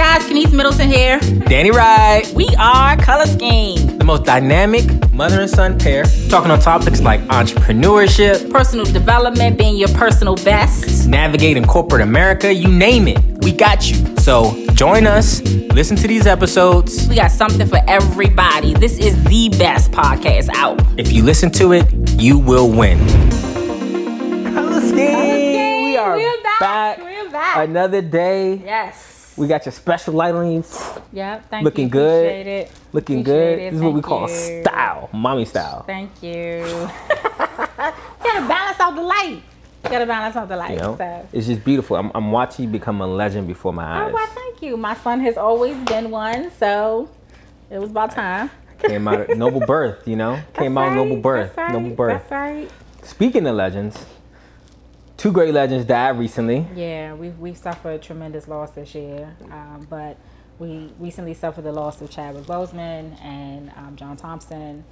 guys, Kenice Middleton here. Danny Wright, We are Color Scheme, the most dynamic mother and son pair, talking on topics like entrepreneurship, personal development, being your personal best. navigating corporate America, you name it. We got you. So join us, listen to these episodes. We got something for everybody. This is the best podcast out. If you listen to it, you will win. Color scheme. We are We're back. back. We're back. Another day. Yes. We got your special light on you. Yep. Thank Looking you. good. Appreciate it. Looking Appreciate good. it. This is what we call you. style, mommy style. Thank you. you gotta balance out the light. You gotta balance out the light. You know, So. it's just beautiful. I'm, I'm watching you become a legend before my Oh, eyes. well, thank you. My son has always been one, so it was about time. Came out of noble birth, you know. Came That's out of noble birth, that's noble birth. That's right. Speaking of legends, two great legends died recently. Yeah, we've we've suffered tremendous loss this year, um, but we recently suffered the loss of Chadwick Boseman and um, John Thompson,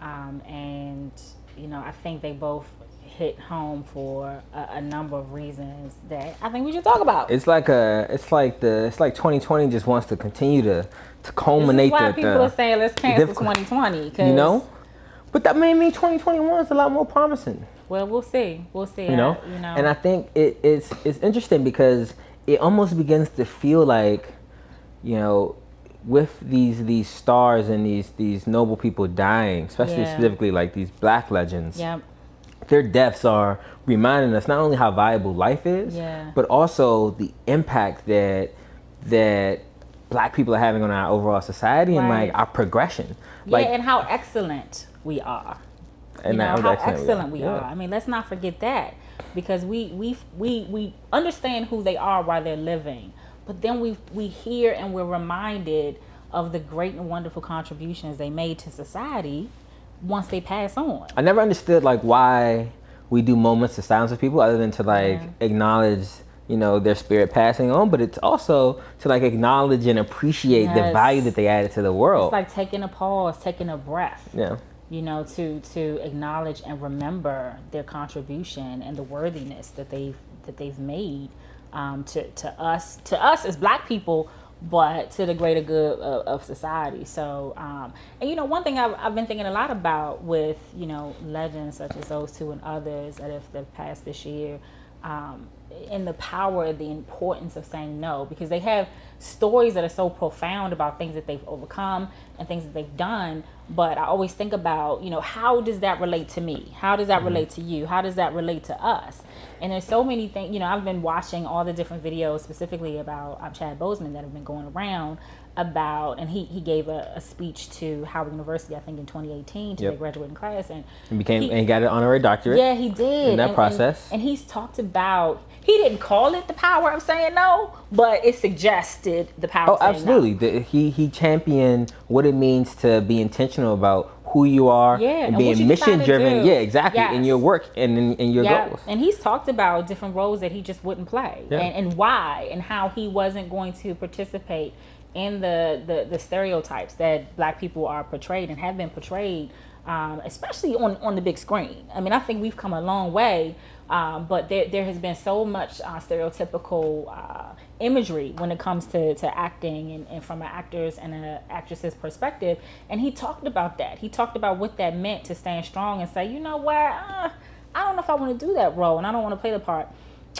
um, and you know I think they both hit home for a, a number of reasons that I think we should talk about. It's like a, it's like the, it's like 2020 just wants to continue to, to this culminate is why the, people the- are saying let's cancel difficult- 2020. 'cause- you know. But that may mean 2021 is a lot more promising. Well, we'll see. We'll see. you know I- you know. and i think it, it's it's interesting because it almost begins to feel like you know with these these stars and these these noble people dying especially Yeah. specifically like these black legends Yep. their deaths are reminding us not only how valuable life is Yeah. but also the impact that that black people are having on our overall society and like our progression Yeah, like and how excellent we are. And you know how how excellent we we, are. are. Yeah. I mean, let's not forget that because we we we we understand who they are while they're living, but then we we hear and we're reminded of the great and wonderful contributions they made to society once they pass on. I never understood like why we do moments of silence with people other than to like Yeah. acknowledge, you know, their spirit passing on, but it's also to like acknowledge and appreciate the value that they added to the world. It's like taking a pause, taking a breath. yeah. You know to to acknowledge and remember their contribution and the worthiness that they've that they've made um, to to us to us as black people but to the greater good of, of society. So um, and you know one thing I've, I've been thinking a lot about with you know legends such as those two and others that have, that have passed this year um, in the power the importance of saying no because they have stories that are so profound about things that they've overcome and things that they've done but i always think about you know how does that relate to me how does that relate to you how does that relate to us and there's so many things you know i've been watching all the different videos specifically about um, chad Boseman that have been going around about and he, he gave a, a speech to howard university i think in 2018 to Yep. their graduating class and He became he- and he got an honorary doctorate. yeah, he did. in that And- process. And, and he's talked about he didn't call it the power of saying no, but it suggested the power Oh, of saying no. absolutely. The, he he championed what it means to be intentional about who you are Yeah, and being mission driven. Yeah, exactly. In your work and in, in your Yeah, goals. and he's talked about different roles that he just wouldn't play, Yeah. and, and why, and how he wasn't going to participate in the, the the stereotypes that Black people are portrayed and have been portrayed, um, especially on on the big screen. I mean, I think we've come a long way, um, but there there has been so much uh, stereotypical. Uh, imagery when it comes to, to acting and, and from an actor's and an actress's perspective and he talked about that he talked about what that meant to stand strong and say you know what uh, I don't know if I want to do that role and I don't want to play the part.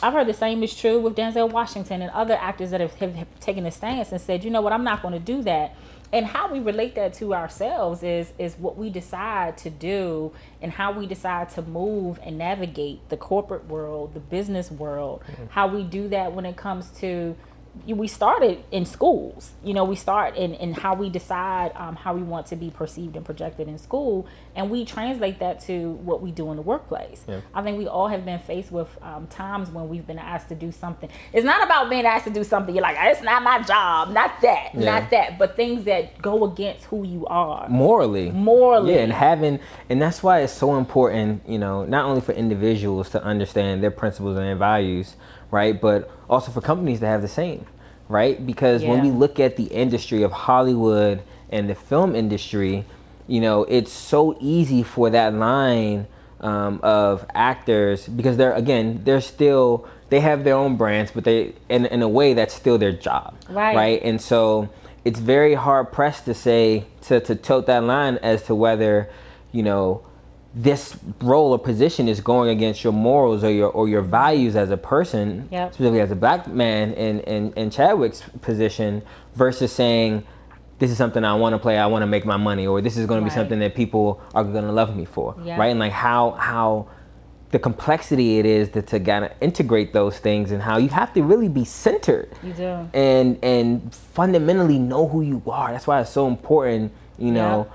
I've heard the same is true with Denzel Washington and other actors that have, have, have taken a stance and said, you know what, I'm not going to do that. And how we relate that to ourselves is is what we decide to do and how we decide to move and navigate the corporate world, the business world, mm-hmm. how we do that when it comes to we started in schools. You know we start in, in how we decide um, how we want to be perceived and projected in school and we translate that to what we do in the workplace. Yeah. i think we all have been faced with um, times when we've been asked to do something. It's not about being asked to do something. You're like it's not my job. Not that Yeah. not that but things that go against who you are. Morally. Morally. Yeah and having and that's why it's so important you know not only for individuals to understand their principles and their values right? But also for companies to have the same right? Because when we look at the industry of hollywood and the film industry you know it's so easy for that line um, of actors because they're again they're still they have their own brands, but they in in a way that's still their job, Right. Right, and so it's very hard pressed to say to to tote that line as to whether you know this role or position is going against your morals or your or your values as a person, Yep. specifically as a black man in, in, in Chadwick's position, versus saying, this is something I want to play, I want to make my money, or this is going to be Right. something that people are going to love me for, Yeah. right? And like how how the complexity it is to, to kind of integrate those things and how you have to really be centered You do. and and fundamentally know who you are. That's why it's so important, you know,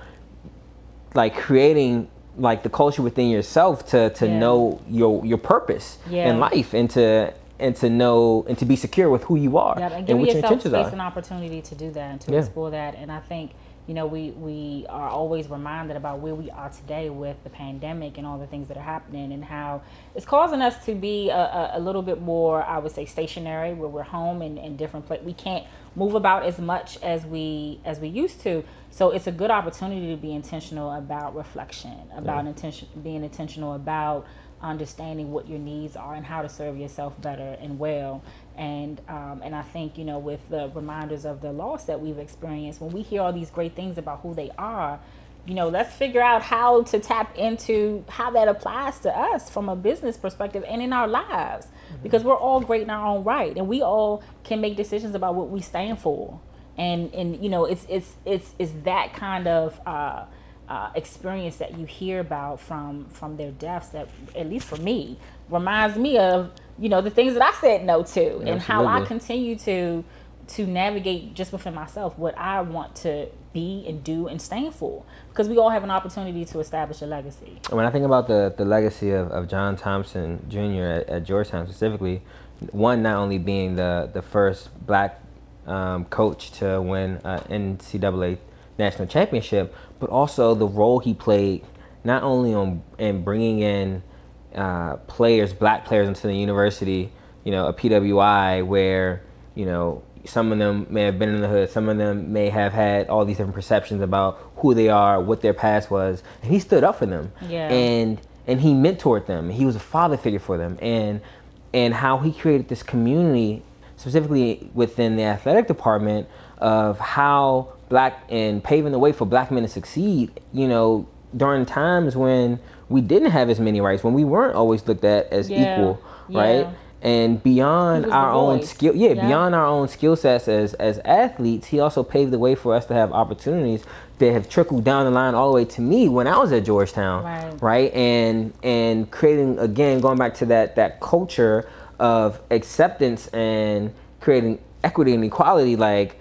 like creating like the culture within yourself to to Yeah. know your your purpose Yeah. in life and to and to know and to be secure with who you are and and what your intentions space are. and opportunity to do that and to Yeah. explore that. And I think you know we we are always reminded about where we are today with the pandemic and all the things that are happening and how it's causing us to be a, a, a little bit more, I would say, stationary where we're home and in different places. We can't move about as much as we as we used to. So it's a good opportunity to be intentional about reflection, about intention, being intentional about understanding what your needs are and how to serve yourself better and well. And um, and I think you know with the reminders of the loss that we've experienced, when we hear all these great things about who they are, you know, let's figure out how to tap into how that applies to us from a business perspective and in our lives, because we're all great in our own right, and we all can make decisions about what we stand for. And and you know, it's it's it's it's that kind of. Uh, uh, experience that you hear about from from their deaths that at least for me reminds me of you know the things that I said no to and how I continue to to navigate just within myself what I want to be and do and stand for because we all have an opportunity to establish a legacy. When I think about the, the legacy of, of John Thompson Jr. At, at Georgetown specifically, one not only being the, the first black um, coach to win uh, NCAA national championship, but also the role he played not only on in bringing in uh, players, black players into the university, you know, a PWI where, you know, some of them may have been in the hood, some of them may have had all these different perceptions about who they are, what their past was, and he stood up for them. Yeah. And and he mentored them. He was a father figure for them, and and how he created this community, specifically within the athletic department, of how black and paving the way for black men to succeed. You know, during times when we didn't have as many rights, when we weren't always looked at as Yeah. equal, right? Yeah. And beyond He was the our own skill, yeah, Yeah. beyond our own skill sets as as athletes, he also paved the way for us to have opportunities that have trickled down the line all the way to me when I was at Georgetown, Right. right? And and creating again, going back to that that culture of acceptance and creating equity and equality, like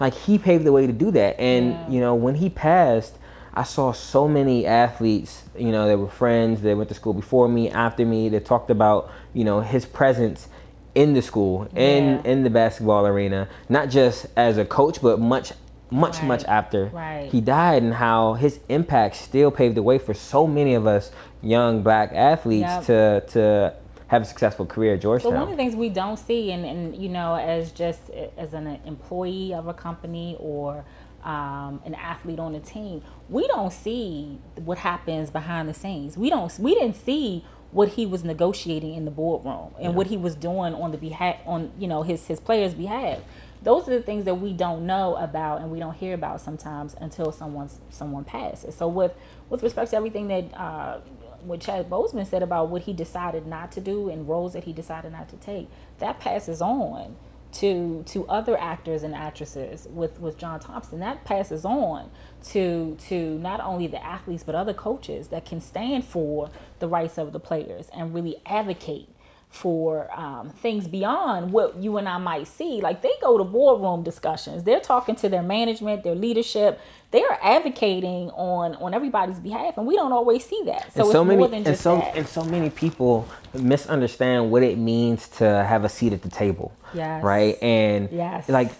like he paved the way to do that. And Yeah. you know, when he passed, I saw so many athletes, you know, they were friends they went to school before me, after me, that talked about, you know, his presence in the school, in Yeah. in the basketball arena, not just as a coach, but much much much after Right. he died and how his impact still paved the way for so many of us young black athletes Yep. to to have a successful career at So one of the things we don't see, and, and you know, as just as an employee of a company or um, an athlete on a team, we don't see what happens behind the scenes. We don't. We didn't see what he was negotiating in the boardroom and what he was doing on the behalf on you know his his players' behalf. Those are the things that we don't know about and we don't hear about sometimes until someone's someone passes. So with with respect to everything that uh, what Chad Boseman said about what he decided not to do and roles that he decided not to take, that passes on to to other actors and actresses with with John Thompson. That passes on to to not only the athletes but other coaches that can stand for the rights of the players and really advocate for um, things beyond what you and I might see. Like they go to boardroom discussions. They're talking to their management, their leadership. They are advocating on on everybody's behalf, and we don't always see that. So, and it's many more than and just so that. and so many people misunderstand what it means to have a seat at the table. Yes. Right? And Yes. like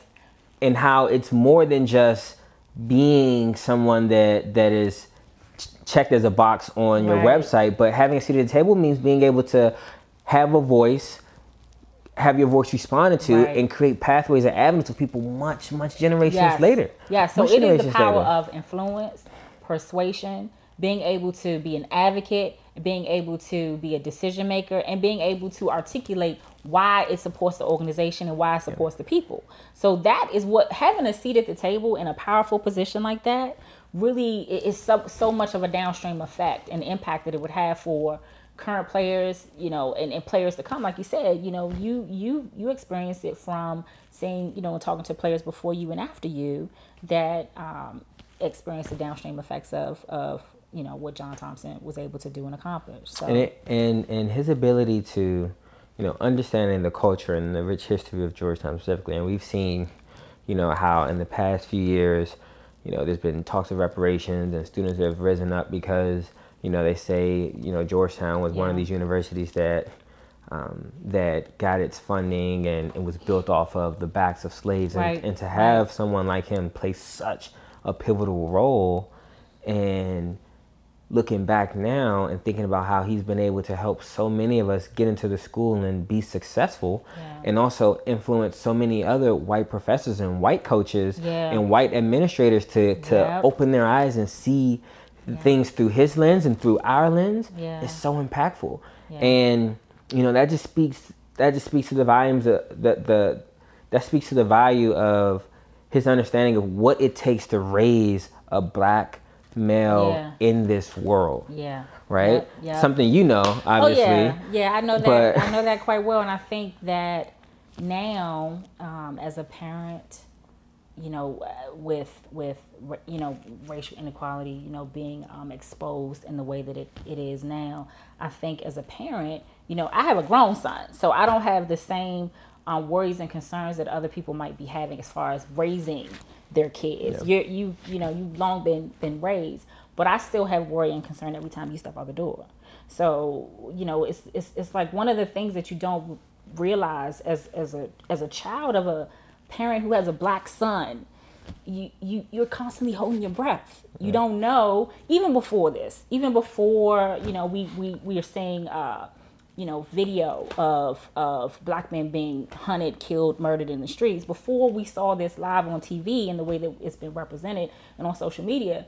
and how it's more than just being someone that that is checked as a box on your Right. website, but having a seat at the table means being able to have a voice, have your voice responded to, Right. and create pathways and avenues for people much, much generations yes. later. Yeah, so Much it is the power later. of influence, persuasion, being able to be an advocate, being able to be a decision maker, and being able to articulate why it supports the organization and why it supports the people. So that is what having a seat at the table in a powerful position like that really is so, so much of a downstream effect and impact that it would have for current players, you know, and, and players to come. Like you said, you know, you you you experienced it from seeing, you know, and talking to players before you and after you that um, experienced the downstream effects of of you know what John Thompson was able to do and accomplish. So and it, and and his ability to, you know, understanding the culture and the rich history of Georgetown specifically, and we've seen, you know, how in the past few years, you know, there's been talks of reparations and students have risen up because you know, they say you know Georgetown was yeah. one of these universities that um, that got its funding and, and was built off of the backs of slaves, right. and, and to have right. someone like him play such a pivotal role, and looking back now and thinking about how he's been able to help so many of us get into the school and be successful yeah. and also influence so many other white professors and white coaches yeah. and white administrators to, to yep. open their eyes and see yeah. things through his lens and through our lens yeah. is so impactful. Yeah. And you know that just speaks that just speaks to the volumes of the the that speaks to the value of his understanding of what it takes to raise a black male in this world. Yeah. Right? Yep, yep. Something you know, obviously. Oh, yeah. Yeah, I know that but... I know that quite well and I think that now um, as a parent you know, with with you know racial inequality, you know, being um, exposed in the way that it, it is now, I think as a parent, you know, I have a grown son, so I don't have the same um, worries and concerns that other people might be having as far as raising their kids. Yeah. You you you know you've long been been raised, but I still have worry and concern every time you step out the door. So you know, it's it's it's like one of the things that you don't realize as as a as a child of a parent who has a black son, you, you you're constantly holding your breath. You don't know even before this, even before you know we we we are seeing uh, you know video of of black men being hunted, killed, murdered in the streets. Before we saw this live on TV and the way that it's been represented and on social media,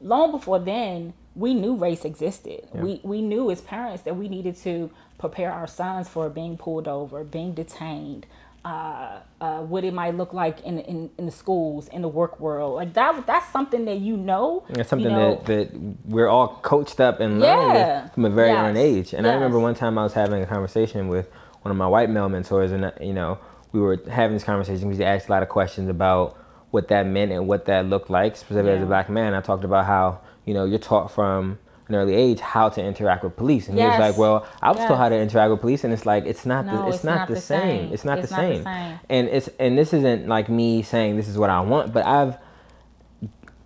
long before then we knew race existed. Yeah. We we knew as parents that we needed to prepare our sons for being pulled over, being detained, uh, uh, what it might look like in, in, in the schools, in the work world. Like that, that's something that you know. It's something you know. that, that we're all coached up and learned yeah. from a very yes. young age. And yes. I remember one time I was having a conversation with one of my white male mentors, and you know, we were having this conversation. We asked a lot of questions about what that meant and what that looked like, specifically yeah. as a black man. I talked about how you know you're taught from an early age how to interact with police. And yes. he was like, "Well, I was yes. taught how to interact with police," and it's like it's not no, the, it's, it's not, not, the same. same. It's not, it's the, not same. the same. And it's and this isn't like me saying this is what I want, but I've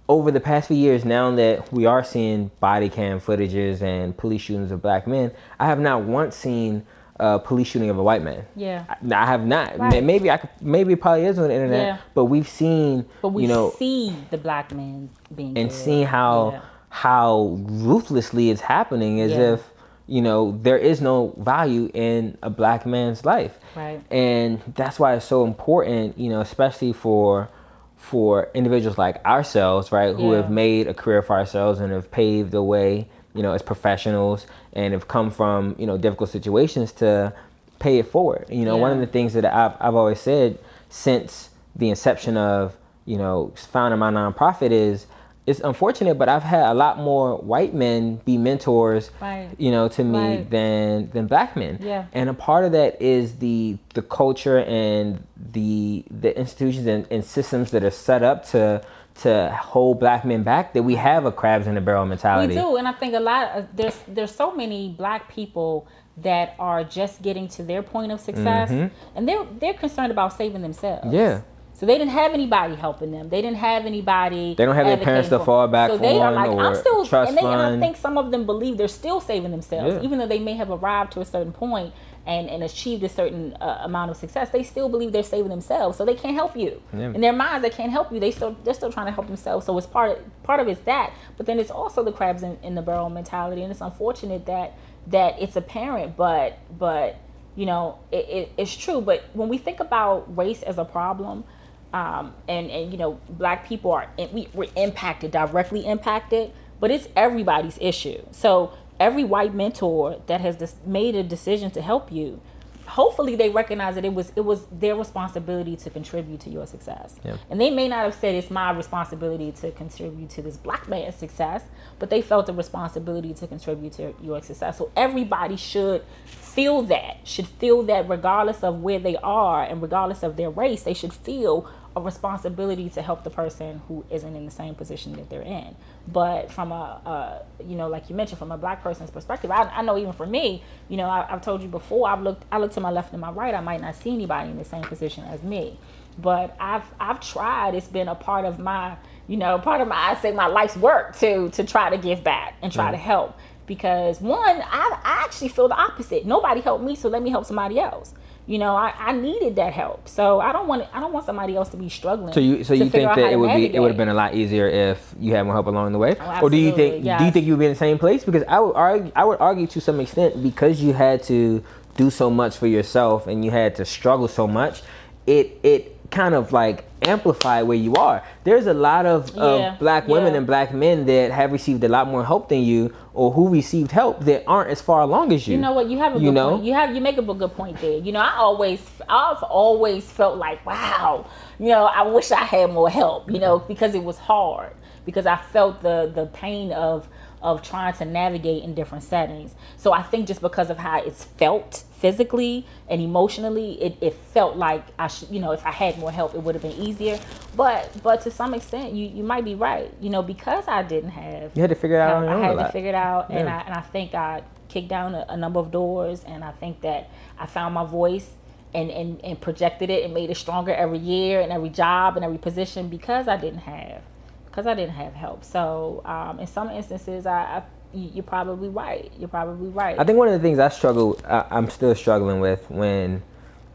over the past few years, now that we are seeing body cam footages and police shootings of black men, I have not once seen a police shooting of a white man. Yeah, I, I have not. Right. Maybe I could. Maybe it probably is on the internet. Yeah. But we've seen. But we you know, see the black men being and seeing how. Yeah how ruthlessly it's happening as yeah. if you know there is no value in a black man's life right and that's why it's so important you know especially for for individuals like ourselves right who yeah. have made a career for ourselves and have paved the way you know as professionals and have come from you know difficult situations to pay it forward you know yeah. one of the things that I've, I've always said since the inception of you know founding my nonprofit is it's unfortunate, but I've had a lot more white men be mentors, right. you know, to me right. than than black men. Yeah. And a part of that is the the culture and the the institutions and, and systems that are set up to to hold black men back that we have a crabs in the barrel mentality. We do, and I think a lot of there's there's so many black people that are just getting to their point of success, mm-hmm. and they're they're concerned about saving themselves. Yeah. So they didn't have anybody helping them. They didn't have anybody. They don't have their parents to fall back so they are like, I'm still, and, they, and I think some of them believe they're still saving themselves, yeah. even though they may have arrived to a certain point and, and achieved a certain uh, amount of success. They still believe they're saving themselves, so they can't help you. Yeah. In their minds, they can't help you. They still they're still trying to help themselves. So it's part of, part of it's that, but then it's also the crabs in, in the barrel mentality, and it's unfortunate that that it's apparent, but but you know it, it, it's true. But when we think about race as a problem um, and and you know black people are we we're impacted directly impacted but it's everybody's issue. So every white mentor that has made a decision to help you hopefully they recognize that it was it was their responsibility to contribute to your success. Yeah. And they may not have said it's my responsibility to contribute to this black man's success, but they felt the responsibility to contribute to your success. So everybody should feel that, should feel that regardless of where they are and regardless of their race, they should feel a responsibility to help the person who isn't in the same position that they're in. But from a, a you know, like you mentioned, from a black person's perspective, I, I know even for me, you know, I, have told you before, I've looked, I look to my left and my right, I might not see anybody in the same position as me. But I've, I've tried. It's been a part of my, you know, part of my, I say my life's work to, to try to give back and try mm. to help because one, I, I actually feel the opposite. Nobody helped me, so let me help somebody else you know, I, I needed that help. So I don't want I don't want somebody else to be struggling. So you so you think that it would navigate. be it would have been a lot easier if you had more help along the way, oh, or do you think yes. do you think you would be in the same place? Because I would argue I would argue to some extent because you had to do so much for yourself and you had to struggle so much, it it kind of like amplify where you are. There's a lot of, yeah, of black women yeah. and black men that have received a lot more help than you, or who received help that aren't as far along as you. You know what? You have a you good know? point. You have you make a good point there. You know, I always I've always felt like, wow, you know, I wish I had more help. You know, because it was hard. Because I felt the the pain of of trying to navigate in different settings. So I think just because of how it's felt physically and emotionally, it, it felt like I should, you know, if I had more help, it would have been easier. But but to some extent, you, you might be right. You know, because I didn't have, you had to figure it out. I had to figure it out, yeah. and I and I think I kicked down a, a number of doors, and I think that I found my voice and, and, and projected it and made it stronger every year and every job and every position because I didn't have because I didn't have help. So um, in some instances, I, I you're probably right. You're probably right. I think one of the things I struggle, I, I'm still struggling with when,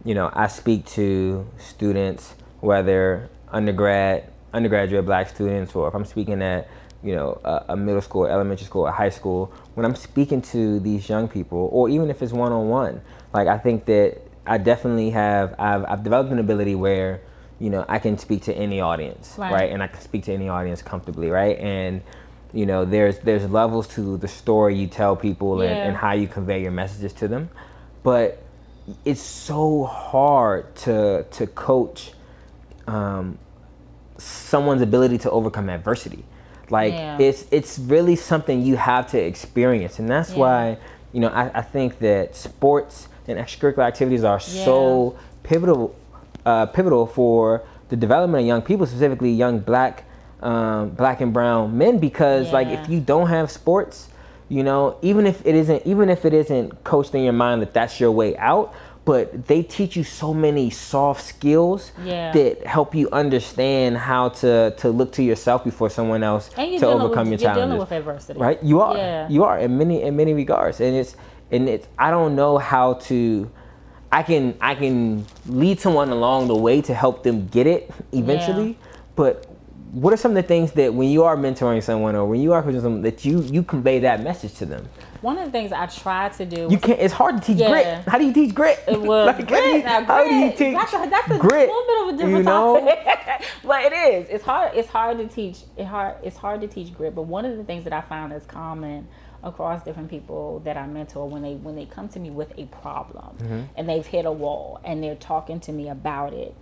you know, I speak to students, whether undergrad, undergraduate black students, or if I'm speaking at, you know, a, a middle school, elementary school, a high school. When I'm speaking to these young people, or even if it's one on one, like I think that I definitely have, I've, I've developed an ability where you know, I can speak to any audience, right. right? And I can speak to any audience comfortably, right? And you know, there's there's levels to the story you tell people yeah. and, and how you convey your messages to them, but it's so hard to to coach um, someone's ability to overcome adversity. Like yeah. it's it's really something you have to experience, and that's yeah. why you know I, I think that sports and extracurricular activities are so pivotal uh, pivotal for the development of young people, specifically young black, um, black and brown men, because yeah. like if you don't have sports, you know, even if it isn't, even if it isn't coached in your mind that that's your way out, but they teach you so many soft skills yeah. that help you understand how to to look to yourself before someone else to overcome with, your challenges. Dealing with adversity. Right? You are. Yeah. You are in many in many regards, and it's and it's I don't know how to I can I can lead someone along the way to help them get it eventually. Yeah. But what are some of the things that when you are mentoring someone or when you are coaching someone that you you convey that message to them? One of the things I try to do. You can't. It's hard to teach yeah. grit. How do you teach grit? It was like, grit, how, do you, now, how do you teach that's a, that's a grit? little bit of a different you know? topic, but it is. It's hard. It's hard to teach. It hard. It's hard to teach grit. But one of the things that I found is common across different people that I mentor when they when they come to me with a problem mm-hmm. and they've hit a wall and they're talking to me about it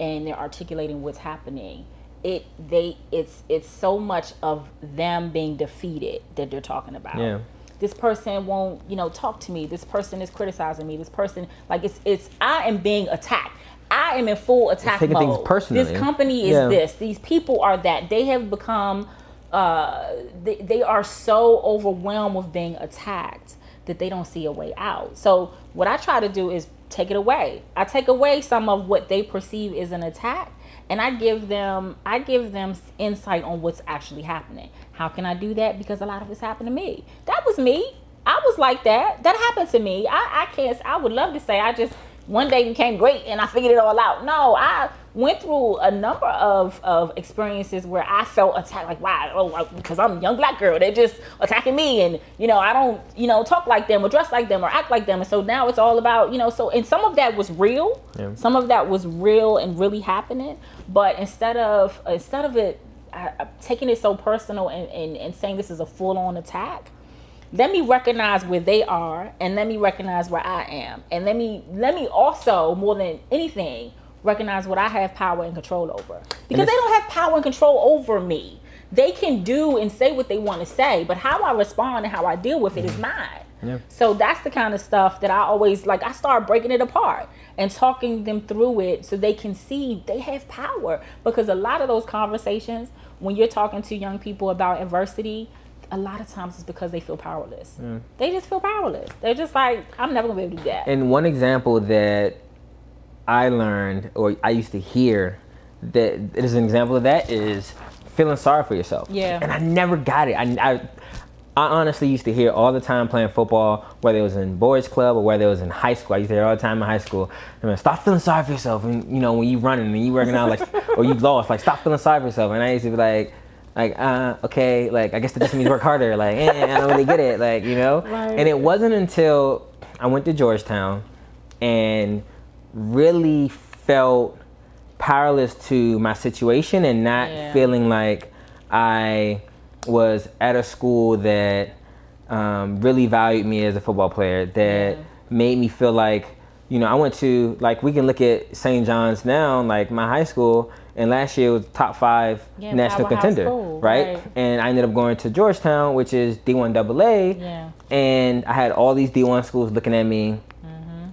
and they're articulating what's happening it they it's it's so much of them being defeated that they're talking about yeah this person won't you know talk to me this person is criticizing me this person like it's it's i am being attacked I am in full attack mode. Things personally. This company is yeah. this. These people are that. They have become uh, they, they are so overwhelmed with being attacked that they don't see a way out. So what I try to do is take it away. I take away some of what they perceive as an attack and I give them I give them insight on what's actually happening. How can I do that? Because a lot of it's happened to me. That was me. I was like that. That happened to me. I, I can't I would love to say I just one day became great and I figured it all out. No, I went through a number of, of experiences where I felt attacked, like, wow, oh, because I'm a young black girl, they're just attacking me, and you know, I don't, you know, talk like them or dress like them or act like them, and so now it's all about, you know, so and some of that was real, yeah. some of that was real and really happening, but instead of instead of it I, taking it so personal and, and, and saying this is a full on attack. Let me recognize where they are, and let me recognize where I am, and let me let me also more than anything recognize what I have power and control over because they don't have power and control over me. They can do and say what they want to say, but how I respond and how I deal with it is mine. Yeah. So that's the kind of stuff that I always like. I start breaking it apart and talking them through it so they can see they have power. Because a lot of those conversations, when you're talking to young people about adversity, a lot of times it's because they feel powerless. Mm. They just feel powerless. They're just like, I'm never gonna be able to do that. And one example that I learned or I used to hear that is an example of that is feeling sorry for yourself. Yeah. And I never got it. I, I I honestly used to hear all the time playing football, whether it was in boys club or whether it was in high school. I used to hear all the time in high school. I mean, stop feeling sorry for yourself. And you know, when you running and you working out, like, or you lost, like, stop feeling sorry for yourself. And I used to be like, like, uh, okay, like, I guess that just means work harder. Like, eh, I don't really get it. Like, you know. Right. And it wasn't until I went to Georgetown and really felt powerless to my situation and not yeah. feeling like I was at a school that um, really valued me as a football player, that yeah. made me feel like, you know, I went to, like, we can look at St. John's now, like my high school, and last year was top five yeah, national contender, school, right? right? And I ended up going to Georgetown, which is D1 AA, yeah. and I had all these D1 schools looking at me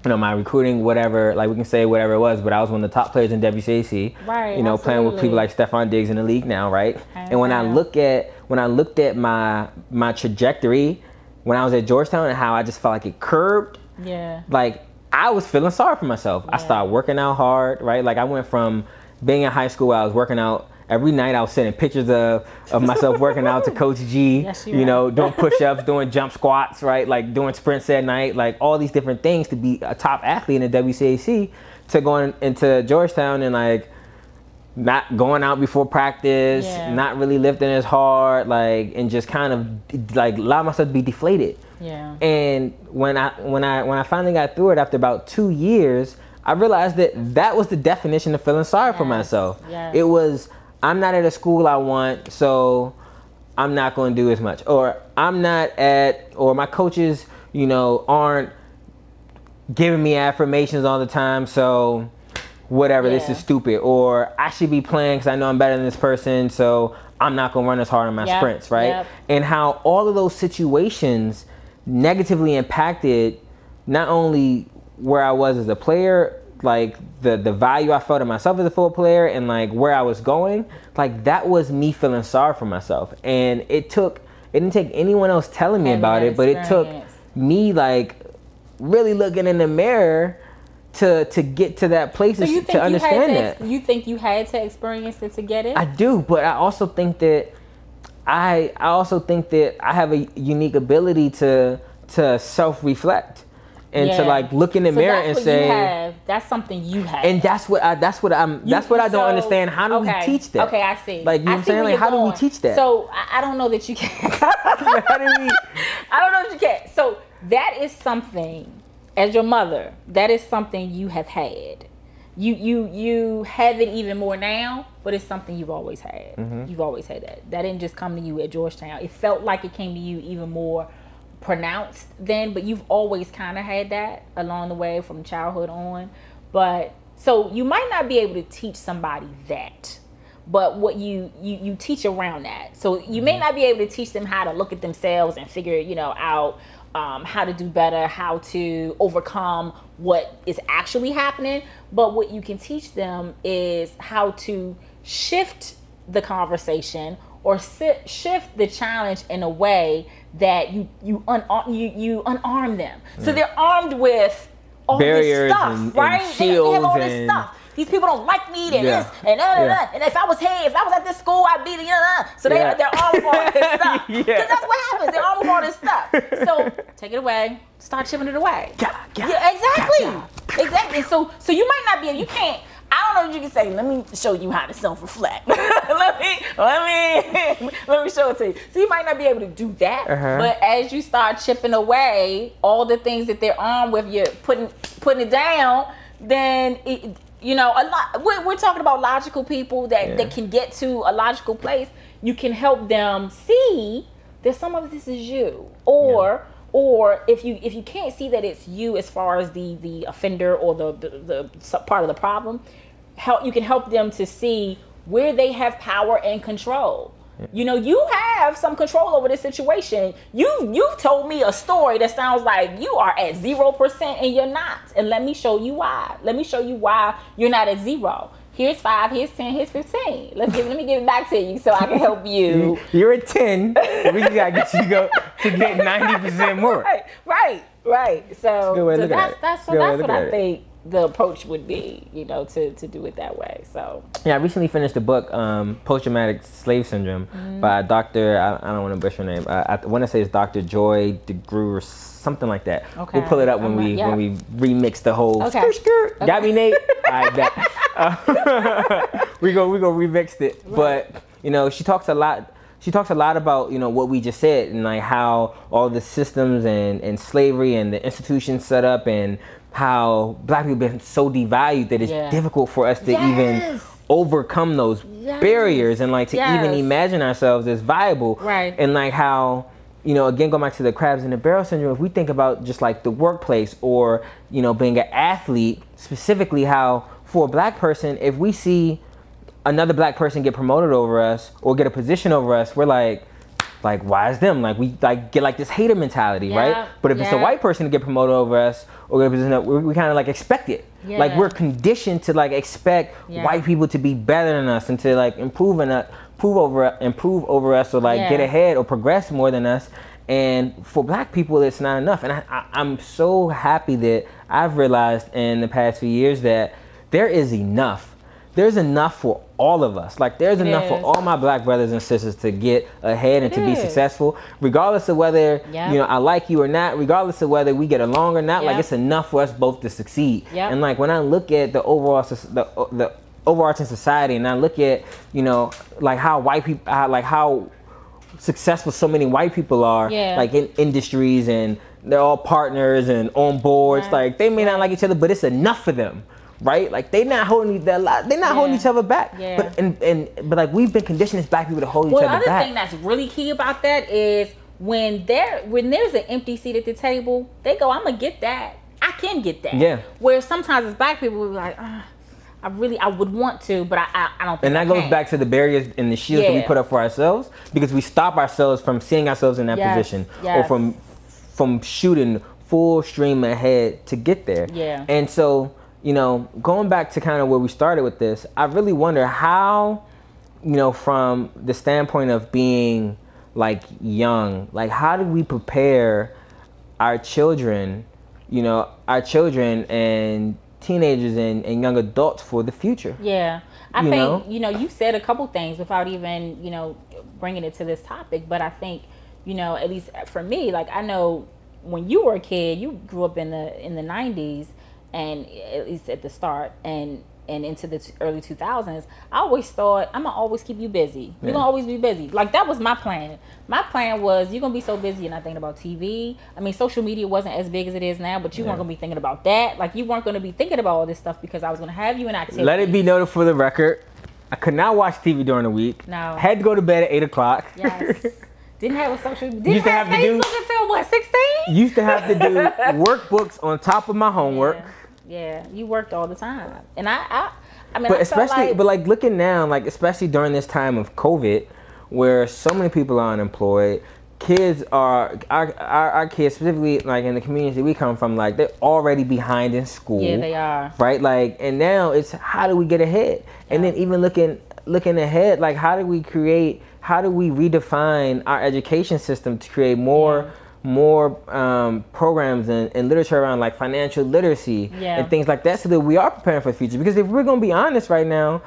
you know, my recruiting, whatever, like we can say whatever it was, but I was one of the top players in WCAC. Right. You know, absolutely. playing with people like Stefon Diggs in the league now, right? I and when I look at when I looked at my my trajectory when I was at Georgetown and how I just felt like it curbed. Yeah. Like I was feeling sorry for myself. Yeah. I started working out hard, right? Like I went from being in high school I was working out every night I was sending pictures of, of myself working out to Coach G, yes, you, you know, doing push ups, doing jump squats, right? Like doing sprints at night, like all these different things to be a top athlete in the WCAC to going into Georgetown and like not going out before practice, yeah. not really lifting as hard, like and just kind of like allow myself to be deflated. Yeah. And when I when I when I finally got through it after about two years, I realized that that was the definition of feeling sorry yes. for myself. Yes. It was I'm not at a school I want, so I'm not going to do as much. Or I'm not at, or my coaches, you know, aren't giving me affirmations all the time, so whatever, yeah. this is stupid. Or I should be playing because I know I'm better than this person, so I'm not going to run as hard on my yep. sprints, right? Yep. And how all of those situations negatively impacted not only where I was as a player, like the the value I felt in myself as a football player and like where I was going, like that was me feeling sorry for myself. And it took it didn't take anyone else telling me about it, but it took me like really looking in the mirror to to get to that place so to, to understand that. You think you had to experience it to get it? I do, but I also think that I I also think that I have a unique ability to to self reflect and yeah. to like look in the so mirror and say that's something you have. And that's what I that's what I'm you, that's what I don't understand. How do okay. we teach that? Okay I see. Like you know what I'm saying? Like how going. do we teach that? So I, I don't know that you can. How do we I don't know that you can. So that is something as your mother that is something you have had. You you you have it even more now but it's something you've always had. Mm-hmm. you've always had that. That didn't just come to you at Georgetown. It felt like it came to you even more pronounced then, but you've always kind of had that along the way from childhood on. But so you might not be able to teach somebody that, but what you you you teach around that. So you may mm-hmm. not be able to teach them how to look at themselves and figure you know out um, how to do better, how to overcome what is actually happening. But what you can teach them is how to shift the conversation or sit, shift the challenge in a way that you you un, you you unarm them. So they're armed with all Barriers this stuff, and, right? And they, they, have all this stuff. These people don't like me and yeah. this and uh, yeah. and if I was hey, if I was at this school, I'd be the uh, so they yeah. they're armed with all this stuff. Because yeah. that's what happens. They're armed with all this stuff. So take it away. Start chipping it away. Yeah, yeah, yeah exactly. Exactly. So so you might not be you can't I don't know if you can say, let me show you how to self-reflect. let me, let me, let me show it to you. So you might not be able to do that, uh-huh. but as you start chipping away all the things that they're on with, you putting putting it down, then it, you know, a lot. We're, we're talking about logical people that Yeah. that can get to a logical place. You can help them see that some of this is you, or or if you if you can't see that it's you as far as the the offender or the the, the part of the problem, help you can help them to see where they have power and control. You know, you have some control over this situation. You you've told me a story that sounds like you are at zero percent and you're not. And let me show you why. Let me show you why you're not at zero. Here's five, here's ten, here's fifteen. Let's give let me give it back to you so I can help you. You're at 10. we gotta get you to go to get 90% more. Right, right, right. So, good way to so that's that's so Good way to that's what I think the approach would be, you know, to to do it that way. So Yeah, I recently finished the book um, Post Traumatic Slave Syndrome Mm-hmm. by Dr. I, I don't want to butcher her name. Uh, I want to say it's Dr. Joy DeGruy or something like that. Okay. We'll pull it up when I'm we yeah. when we remix the whole Okay. skirt skirt. Got me, Nate. I bet. Uh, we go we go remix it. But you know, she talks a lot. She talks a lot about you know what we just said and like how all the systems and, and slavery and the institutions set up and how black people have been so devalued that it's Yeah. difficult for us to even overcome those Yes. barriers and like to even imagine ourselves as viable Right. and like how you know again going back to the crabs in the barrel syndrome if we think about just like the workplace or you know being an athlete specifically how for a black person if we see another black person get promoted over us or get a position over us we're like like why is them? Like we like get like this hater mentality Yeah, right? But if it's a white person to get promoted over us or get a position we, we kind of like expect it. Yeah. like we're conditioned to like expect Yeah. white people to be better than us and to like improve and improve uh, over improve over us or like get ahead or progress more than us. And for black people it's not enough. And I, I, i'm so happy that i've realized in the past few years that there is enough there's enough for all of us like there's It enough for all my black brothers and sisters to get ahead and It to be successful regardless of whether Yep. you know i like you or not regardless of whether we get along or not like it's enough for us both to succeed Yep. and like when i look at the overall the, uh, the overarching society and i look at you know like how white people how, like how successful so many white people are Yeah. like in industries and they're all partners and on boards Right. like they may not like each other but it's enough for them right like they're not holding they're, not holding each other back Yeah. but and, and but like we've been conditioned as black people to hold Well, each other back. Well, the other thing that's really key about that is when there when there's an empty seat at the table, they go, "I'm gonna get that. I can get that." Yeah. Where sometimes as black people, we're like, "Ah, "I really, I would want to, but I, I, I don't." Think and that I goes can." back to the barriers and the shields that we put up for ourselves because we stop ourselves from seeing ourselves in that Yes, position or from from shooting full stream ahead to get there. Yeah. And so, you know, going back to kind of where we started with this, I really wonder how, you know, from the standpoint of being like young, like how do we prepare our children, you know, our children and teenagers and, and young adults for the future? Yeah, I You think know? you know you said a couple things without even you know bringing it to this topic, but I think you know at least for me, like I know when you were a kid, you grew up in the in the '90s, and at least at the start and and into the t- early 2000s i always thought i'm gonna always keep you busy you're Yeah. gonna always be busy like that was my plan my plan was you're gonna be so busy you're not thinking about tv i mean social media wasn't as big as it is now but you weren't gonna be thinking about that like you weren't gonna be thinking about all this stuff because i was gonna have you in activity Let it be noted for the record, I could not watch TV during the week. No. Had to go to bed at eight o'clock. Yes. Didn't have a social. Didn't Used to have, have to do- Facebook until what? Sixteen. Used to have to do workbooks on top of my homework. Yeah. Yeah, you worked all the time, and I, I, I mean, But I especially, like, but like looking now, like especially during this time of COVID, where so many people are unemployed, kids are our, our our kids specifically like in the community we come from, like they're already behind in school. yeah, they are. right? Like and now it's how do we get ahead? And then even looking looking ahead like how do we create how do we redefine our education system to create more more um, programs and, and literature around like financial literacy Yeah. and things like that so that we are preparing for the future because if we're going to be honest right now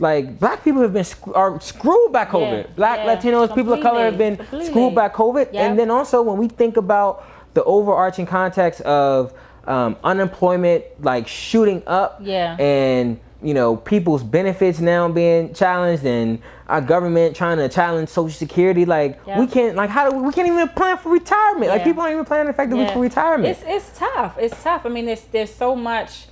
like black people have been sc- are screwed by covid Yeah, black yeah, latinos people of color have been completely, screwed by covid Yeah. and then also when we think about the overarching context of um, unemployment like shooting up Yeah. and you know people's benefits now being challenged and our government trying to challenge social security like Yeah. we can't like how do we, we can't even plan for retirement like people aren't even planning effectively Yeah. for retirement It's it's tough. It's tough. I mean, there's there's so much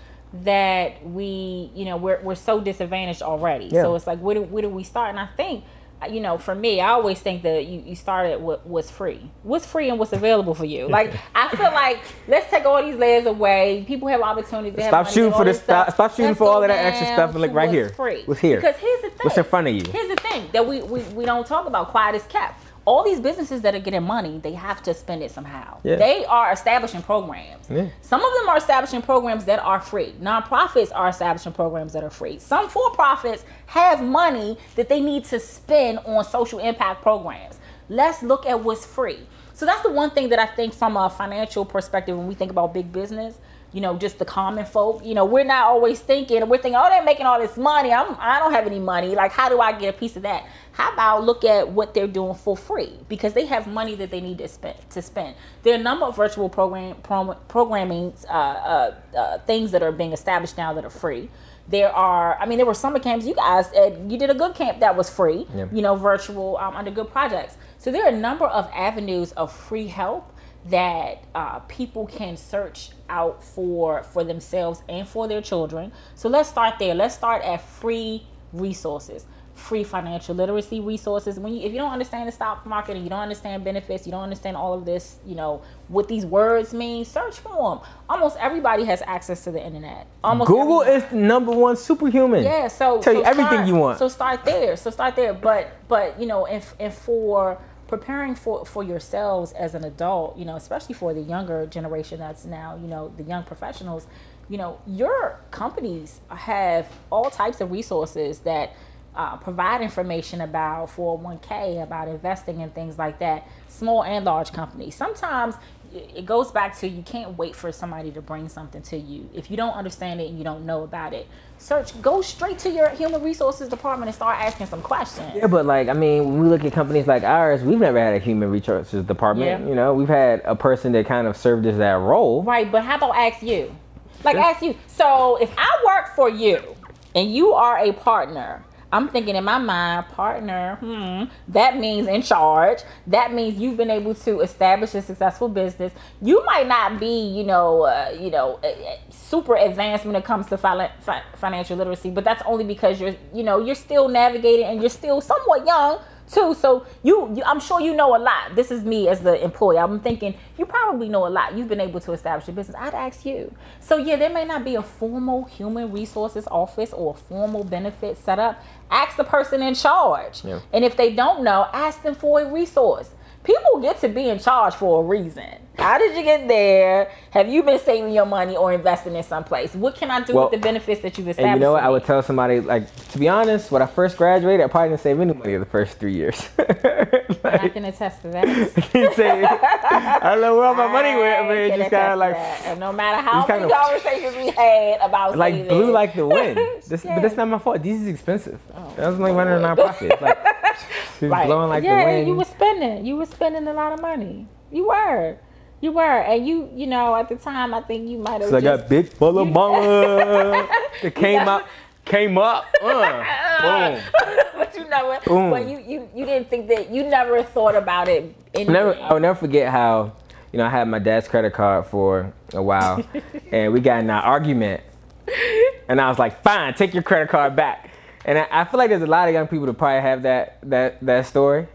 that we, you know, we're, we're so disadvantaged already. Yeah. So it's like, where do, where do we start? And I think, you know, for me, I always think that you, you started what was free. What's free and what's available for you. Like, I feel like let's take all these layers away. People have opportunities. Stop shooting for this. Stop, stuff. stop shooting Let's for all of that extra stuff and look right here. Free. What's here? Because here's the thing. What's in front of you? Here's the thing that we, we, we don't talk about. Quiet is kept. All these businesses that are getting money, they have to spend it somehow. Yeah. They are establishing programs. Yeah. Some of them are establishing programs that are free. Nonprofits are establishing programs that are free. Some for profits have money that they need to spend on social impact programs. Let's look at what's free. So that's the one thing that I think from a financial perspective when we think about big business, you know, just the common folk, you know, we're not always thinking, we're thinking, oh, they're making all this money. I'm, I don't have any money. Like, how do I get a piece of that? How about look at what they're doing for free because they have money that they need to spend. To spend, there are a number of virtual program pro, programming uh, uh, uh, things that are being established now that are free. There are, I mean, there were summer camps. You guys, uh, you did a good camp that was free. Yeah. You know, virtual um, under good projects. So there are a number of avenues of free help that uh, people can search out for for themselves and for their children. So let's start there. Let's start at free resources, free financial literacy resources. When you, if you don't understand the stock market and you don't understand benefits, you don't understand all of this, you know what these words mean. Search for them. Almost everybody has access to the internet. Almost Google everybody. is number one superhuman. Yeah, so Tell you everything start- you want. So start there. So start there. But but you know, and and for preparing for for yourselves as an adult, you know, especially for the younger generation that's now, you know, the young professionals, you know, your companies have all types of resources that uh, provide information about 401k, about investing and things like that, small and large companies. Sometimes it goes back to you can't wait for somebody to bring something to you. If you don't understand it and you don't know about it, search, go straight to your human resources department and start asking some questions. Yeah, but like I mean, when we look at companies like ours, we've never had a human resources department. Yeah. You know, we've had a person that kind of served as that role. Right, but how about ask you? Like Sure. ask you. So if I work for you and you are a partner, I'm thinking in my mind, partner, hmm, that means in charge. That means you've been able to establish a successful business. You might not be, you know, uh, you know, uh, uh, super advanced when it comes to fi- fi- financial literacy, but that's only because you're, you know, you're still navigating and you're still somewhat young too. So you, you, I'm sure you know a lot. This is me as the employee. I'm thinking you probably know a lot. You've been able to establish a business. I'd ask you. So yeah, there may not be a formal human resources office or a formal benefit set up. Ask the person in charge. Yeah. And if they don't know, ask them for a resource. People get to be in charge for a reason. How did you get there? Have you been saving your money or investing in someplace? What can I do Well, with the benefits that you've established? And you know what? I would tell somebody like, to be honest, when I first graduated, I probably didn't save any money the first three years. I can attest to that. you I don't know where all my money went, but I it just kind of like, and no matter how just many kinda- conversations we had about like saving, blew like the wind. This, Yeah. But that's not my fault. This is expensive. Oh, that was like running a nonprofit. Like, she was right. blowing like yeah, the wind. you were spending. You were spending a lot of money. You were. You were, and you, you know, at the time, I think you might have. So I got big full of mama. It came know- up, came up. Uh, boom. but you never. Boom. But you, you, you didn't think that. You never thought about it. Anyway. Never, I'll never forget how, you know, I had my dad's credit card for a while, and we got in an argument, and I was like, "Fine, take your credit card back." And I, I feel like there's a lot of young people that probably have that that that story.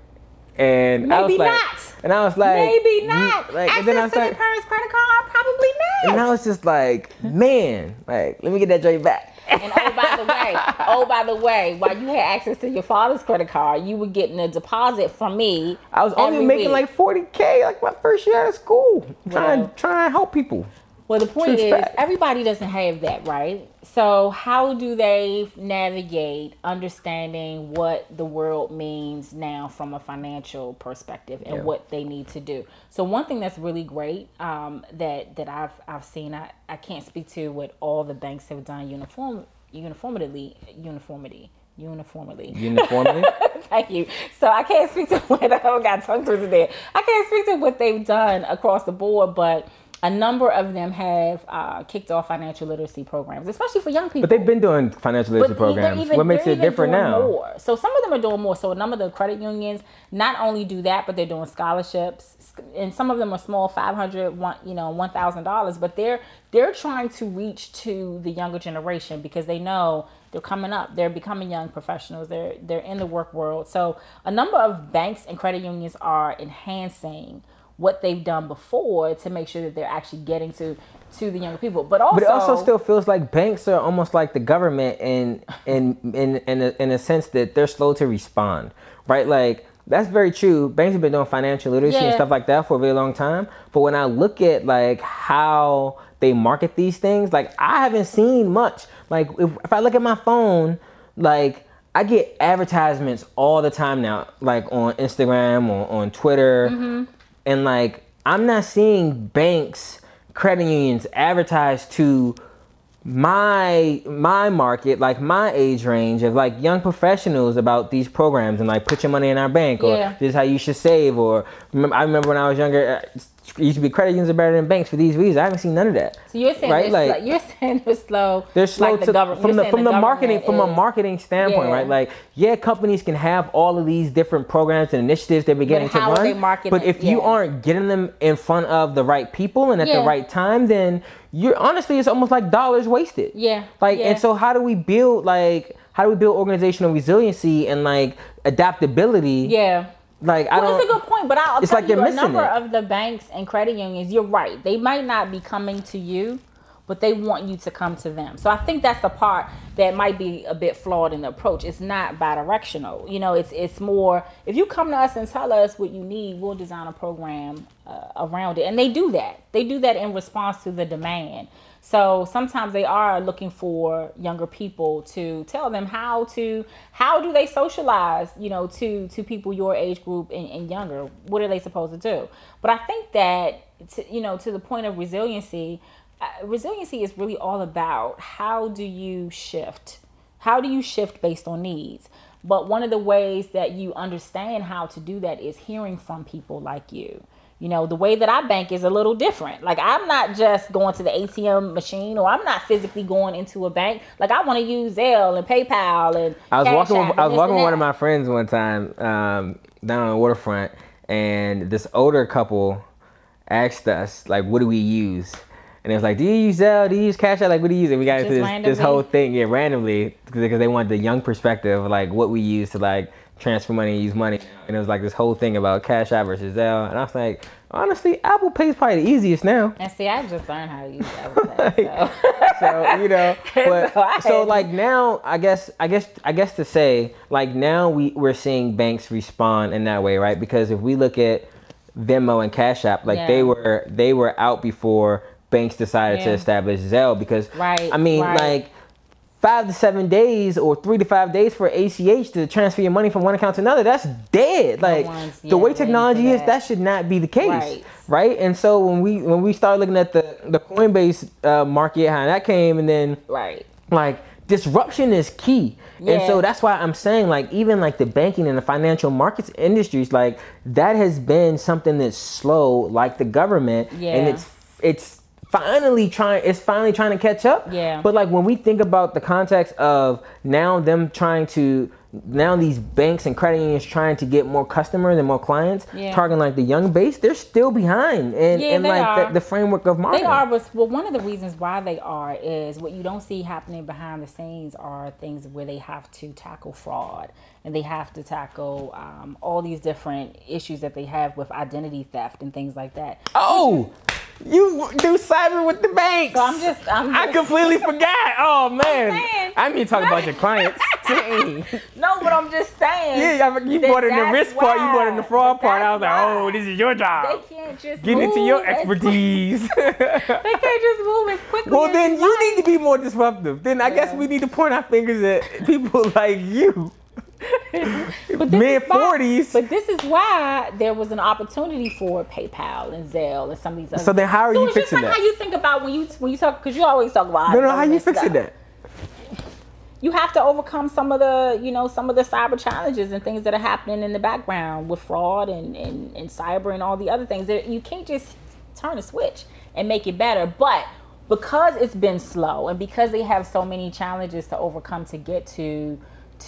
And I was Maybe like, not. and I was like, Maybe mm, not. Like, Access and then I was to like, their parents' credit card, probably not. and I was just like, man, like, let me get that joint back. And oh, by the way, oh, by the way, while you had access to your father's credit card, you were getting a deposit from me. I was only making week. like 40k, like my first year out of school, trying Well. trying to help people. Well, the point True is, fact. everybody doesn't have that, right? So, how do they navigate understanding what the world means now from a financial perspective and Yeah. what they need to do? So, one thing that's really great um, that that I've I've seen, I, I can't speak to what all the banks have done uniform uniformly uniformity uniformly Uniformly. Thank you. So I can't speak to what I got tongue twisted there. I can't speak to what they've done across the board, but a number of them have uh, kicked off financial literacy programs, especially for young people. but they've been doing financial literacy But programs. even- what makes it different now? More. So some of them are doing more. So a number of the credit unions not only do that, but they're doing scholarships. and some of them are small 500 one you know $1000 but they're they're trying to reach to the younger generation because they know they're coming up they're becoming young professionals they're they're in the work world so a number of banks and credit unions are enhancing what they've done before to make sure that they're actually getting to to the younger people but also But it also still feels like banks are almost like the government in in in in a, in a sense that they're slow to respond, right? Like that's very true. Banks have been doing financial literacy and stuff like that for a very long time. But when I look at like how they market these things, like I haven't seen much. Like if, if I look at my phone, like I get advertisements all the time now, like on Instagram or on Twitter, mm-hmm. And like I'm not seeing banks, credit unions advertise to my my market, like my age range of like young professionals about these programs and like put your money in our bank or Yeah. this is how you should save or I remember when I was younger, uh, used to be credit unions are better than banks for these reasons. I haven't seen none of that. so you're saying right? they're Like- slow, you're saying they're slow They're slow like to the government from the from the, marketing government from a marketing standpoint, Yeah. right? Like, yeah, companies can have all of these different programs and initiatives they're beginning to run. but it? if you Yeah. aren't getting them in front of the right people and at the right time, then you're honestly it's almost like dollars wasted. Yeah, Like, yeah. and so how do we build like how do we build organizational resiliency and like adaptability? yeah Like I Well, don't. it's a good point, but I'll It's like you a number it. of the banks and credit unions. You're right; they might not be coming to you, but they want you to come to them. So I think that's the part that might be a bit flawed in the approach. It's not bi-directional. You know, it's it's more if you come to us and tell us what you need, we'll design a program uh, around it, and they do that. They do that in response to the demand. So sometimes they are looking for younger people to tell them how to how do they socialize, you know, to to people your age group and, and younger. What are they supposed to do? But I think that to, you know to the point of resiliency, uh, resiliency is really all about how do you shift? How do you shift based on needs? But one of the ways that you understand how to do that is hearing from people like you you know the way that i bank is a little different like i'm not just going to the atm machine or i'm not physically going into a bank like i want to use zelle and paypal and I was Cash walking. With, I was walking with one of my friends one time um, down on the waterfront, and this older couple asked us like, "What do we use?" And it was like, "Do you use Zelle? Do you use Cash App? Like, what do you use?" And we got into Just this, this randomly? whole thing, yeah, randomly, because they wanted the young perspective, of, like what we use to like transfer money use money. And it was like this whole thing about Cash App versus Zelle, and I was like, honestly, Apple Pay's probably the easiest now. and see i just learned how to use that so. so you know but So so like now i guess i guess i guess to say like now we we're seeing banks respond in that way right because if we look at venmo and cash app like they were they were out before banks decided to establish zelle because Right, i mean right. like five to seven days or three to five days for ACH to transfer your money from one account to another, that's dead. Like one's, the yeah, way technology is, that. that should not be the case, Right. right? And so when we when we start looking at the the Coinbase uh, market, how that came, and then right like disruption is key and so that's why i'm saying like even like the banking and the financial markets industries like that has been something that's slow like the government yeah. and it's it's finally trying it's finally trying to catch up Yeah. but like when we think about the context of now them trying to now these banks and credit unions trying to get more customers and more clients Yeah. targeting like the young base they're still behind in, Yeah, they like the, the framework of marketing They are, but well, one of the reasons why they are is what you don't see happening behind the scenes are things where they have to tackle fraud and they have to tackle um, all these different issues that they have with identity theft and things like that. Oh, you do cyber with the banks. So I'm just, I'm I completely forgot. Oh man, saying. I mean talk about your clients. No, but I'm just saying. Yeah, I you that brought in the risk part, you brought in the fraud part. I was like, oh, this is your job. They can't just Get into your expertise. They can't just move as quickly. well, then you need to be more disruptive. Then I guess we need to point our fingers at people like you. Mid forties. But this is why there was an opportunity for PayPal and Zelle and some of these other. So then how are So you fixing like that? how you think about when you when you talk because you always talk about No, no, how you fixing stuff. that? You have to overcome some of the you know some of the cyber challenges and things that are happening in the background with fraud and and, and cyber and all the other things. There- You can't just turn a switch and make it better, but because it's been slow and because they have so many challenges to overcome to get to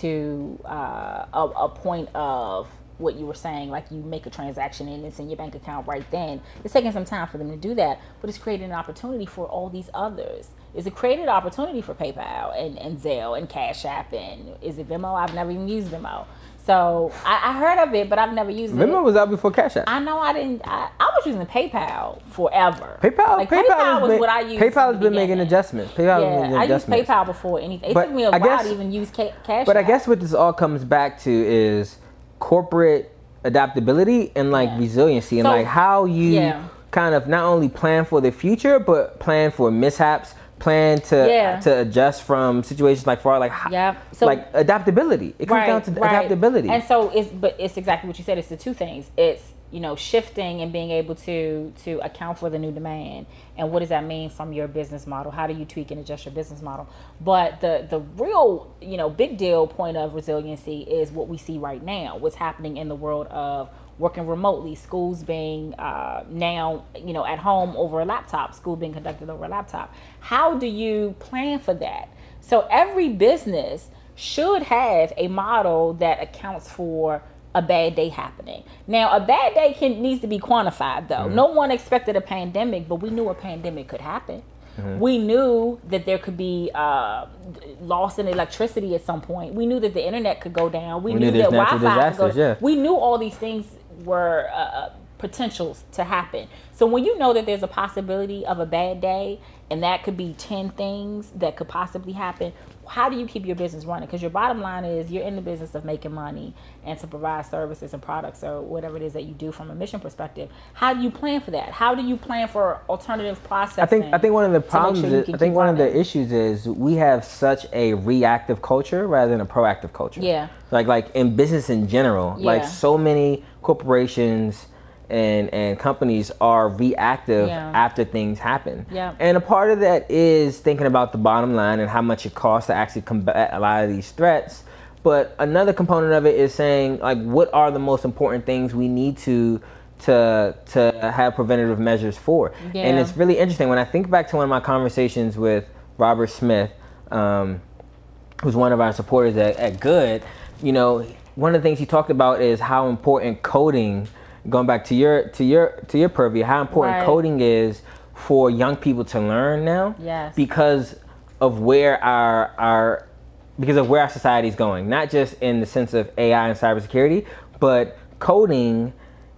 to uh, a, a point of what you were saying, like you make a transaction and it's in your bank account right then. It's taking some time for them to do that, but it's creating an opportunity for all these others. Is it created opportunity for PayPal and, and Zelle and Cash App and is it Venmo? I've never even used Venmo. So I, I, heard of it, but I've never used Venmo it. Venmo was out before Cash App. I know I didn't. I, I was using PayPal forever. PayPal, like, PayPal, PayPal was been, what I used. PayPal has been making adjustments. PayPal yeah, I used PayPal before anything. It but took me a I while guess, to even use ca- Cash. But App. I guess what this all comes back to is corporate adaptability and like yeah. resiliency and so, like how you yeah. kind of not only plan for the future but plan for mishaps plan to uh, yeah. to adjust from situations like fraud, like yeah, so, like adaptability. It comes right, down to right. adaptability. And so it's but it's exactly what you said. It's the two things. It's you know shifting and being able to to account for the new demand and what does that mean from your business model how do you tweak and adjust your business model but the the real you know big deal point of resiliency is what we see right now what's happening in the world of working remotely, schools being uh, now, you know, at home over a laptop, school being conducted over a laptop. How do you plan for that? So every business should have a model that accounts for a bad day happening. Now, a bad day can needs to be quantified though. Mm-hmm. No one expected a pandemic, but we knew a pandemic could happen. Mm-hmm. We knew that there could be uh, loss in electricity at some point. We knew that the internet could go down. We, we knew, knew that Wi-Fi could go. Yeah. We knew all these things were uh, uh, potentials to happen. So when you know that there's a possibility of a bad day, and that could be 10 things that could possibly happen, how do you keep your business running? Because your bottom line is you're in the business of making money and to provide services and products or whatever it is that you do from a mission perspective. How do you plan for that? How do you plan for alternative processing? I think I think one of the problems sure is, I think one running? of the issues is we have such a reactive culture rather than a proactive culture. Yeah. Like like in business in general, yeah. like so many corporations and and companies are reactive yeah. after things happen. Yeah. And a part of that is thinking about the bottom line and how much it costs to actually combat a lot of these threats. But another component of it is saying like what are the most important things we need to to to have preventative measures for. Yeah. And it's really interesting when I think back to one of my conversations with Robert Smith, um, who's one of our supporters at, at Good. You know, one of the things he talked about is how important coding going back to your to your to your purview how important right. coding is for young people to learn now yes. because of where our our because of where our society is going not just in the sense of ai and cybersecurity but coding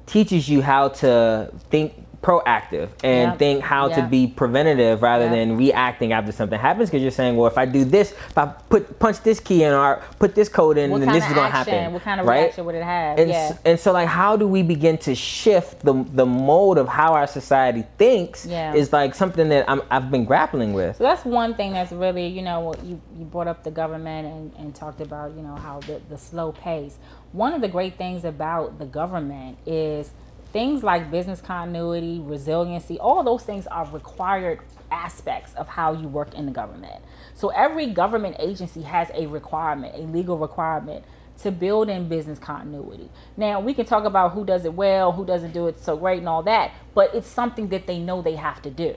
teaches you how to think proactive and yep. think how yep. to be preventative rather yep. than reacting after something happens because you're saying well if i do this if i put punch this key in or put this code in what then this is going to happen what kind of right? reaction would it have and, yeah. so, and so like how do we begin to shift the the mode of how our society thinks yeah. is like something that i have been grappling with so that's one thing that's really you know you, you brought up the government and, and talked about you know how the, the slow pace one of the great things about the government is things like business continuity, resiliency, all those things are required aspects of how you work in the government. So every government agency has a requirement, a legal requirement to build in business continuity. Now, we can talk about who does it well, who doesn't do it so great, and all that, but it's something that they know they have to do.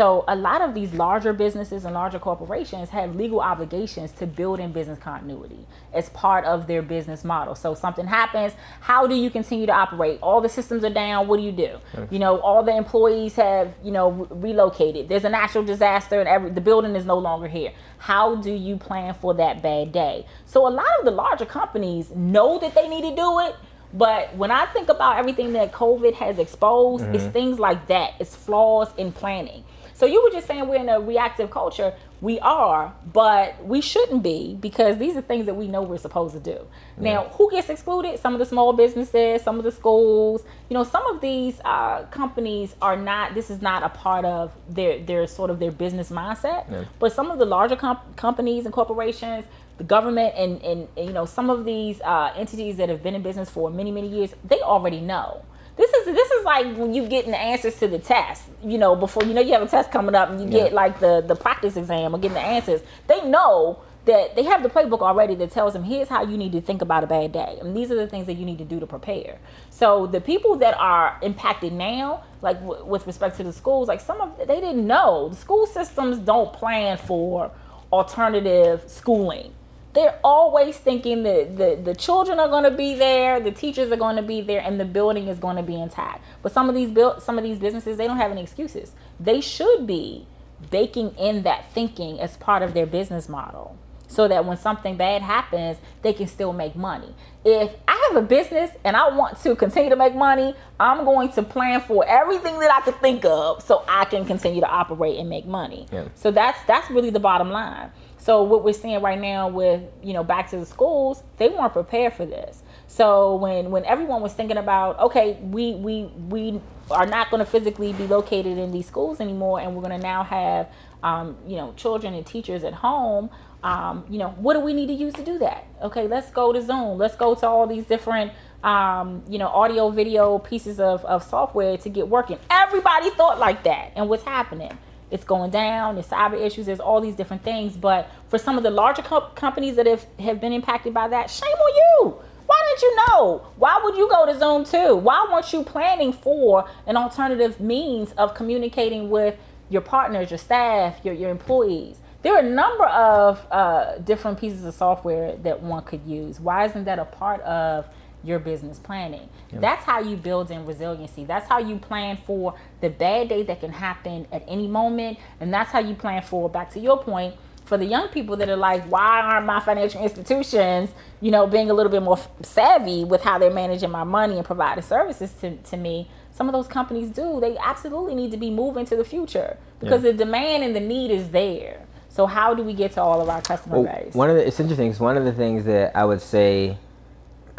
So a lot of these larger businesses and larger corporations have legal obligations to build in business continuity as part of their business model. So something happens, how do you continue to operate? All the systems are down, what do you do? You know, all the employees have, you know, re- relocated. There's a natural disaster and every the building is no longer here. How do you plan for that bad day? So a lot of the larger companies know that they need to do it, but when I think about everything that COVID has exposed, mm-hmm. it's things like that. It's flaws in planning. So you were just saying we're in a reactive culture. We are, but we shouldn't be because these are things that we know we're supposed to do. Yeah. Now, who gets excluded? Some of the small businesses, some of the schools. You know, some of these uh, companies are not. This is not a part of their their sort of their business mindset. Yeah. But some of the larger comp- companies and corporations, the government, and, and, and you know some of these uh, entities that have been in business for many many years, they already know this is this is like when you getting the answers to the test you know before you know you have a test coming up and you yeah. get like the the practice exam or getting the answers. They know that they have the playbook already that tells them here's how you need to think about a bad day. And these are the things that you need to do to prepare. So the people that are impacted now like w- with respect to the schools like some of they didn't know. The school systems don't plan for alternative schooling they're always thinking that the, the children are going to be there, the teachers are going to be there, and the building is going to be intact. But some of these build some of these businesses they don't have any excuses. They should be baking in that thinking as part of their business model so that when something bad happens, they can still make money. If I have a business and I want to continue to make money, I'm going to plan for everything that I could think of so I can continue to operate and make money. Yeah. So that's that's really the bottom line. So what we're seeing right now with, you know, back to the schools, they weren't prepared for this. So when when everyone was thinking about, okay, we we we are not going to physically be located in these schools anymore, and we're going to now have, um, you know, children and teachers at home um, you know, what do we need to use to do that? Okay, let's go to Zoom. Let's go to all these different, um, you know, audio, video pieces of, of software to get working. Everybody thought like that. And what's happening? It's going down. There's cyber issues. There's all these different things. But for some of the larger co- companies that have, have been impacted by that, shame on you. Why didn't you know? Why would you go to Zoom too? Why weren't you planning for an alternative means of communicating with your partners, your staff, your, your employees? there are a number of uh, different pieces of software that one could use. Why isn't that a part of your business planning? Yep. That's how you build in resiliency. That's how you plan for the bad day that can happen at any moment. And that's how you plan for, back to your point, for the young people that are like, why aren't my financial institutions, you know, being a little bit more savvy with how they're managing my money and providing services to, to me? Some of those companies do. They absolutely need to be moving to the future because yeah. the demand and the need is there. So how do we get to all of our customer well, base? One of the it's interesting. It's one of the things that I would say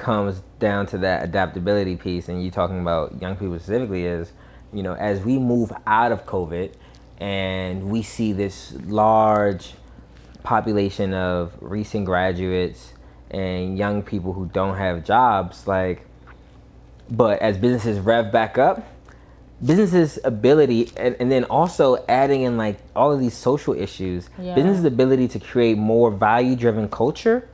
comes down to that adaptability piece, and you talking about young people specifically is, you know, as we move out of COVID, and we see this large population of recent graduates and young people who don't have jobs, like, but as businesses rev back up, businesses ability and, and, then also adding in like all of these social issues yeah. business's ability to create more value driven culture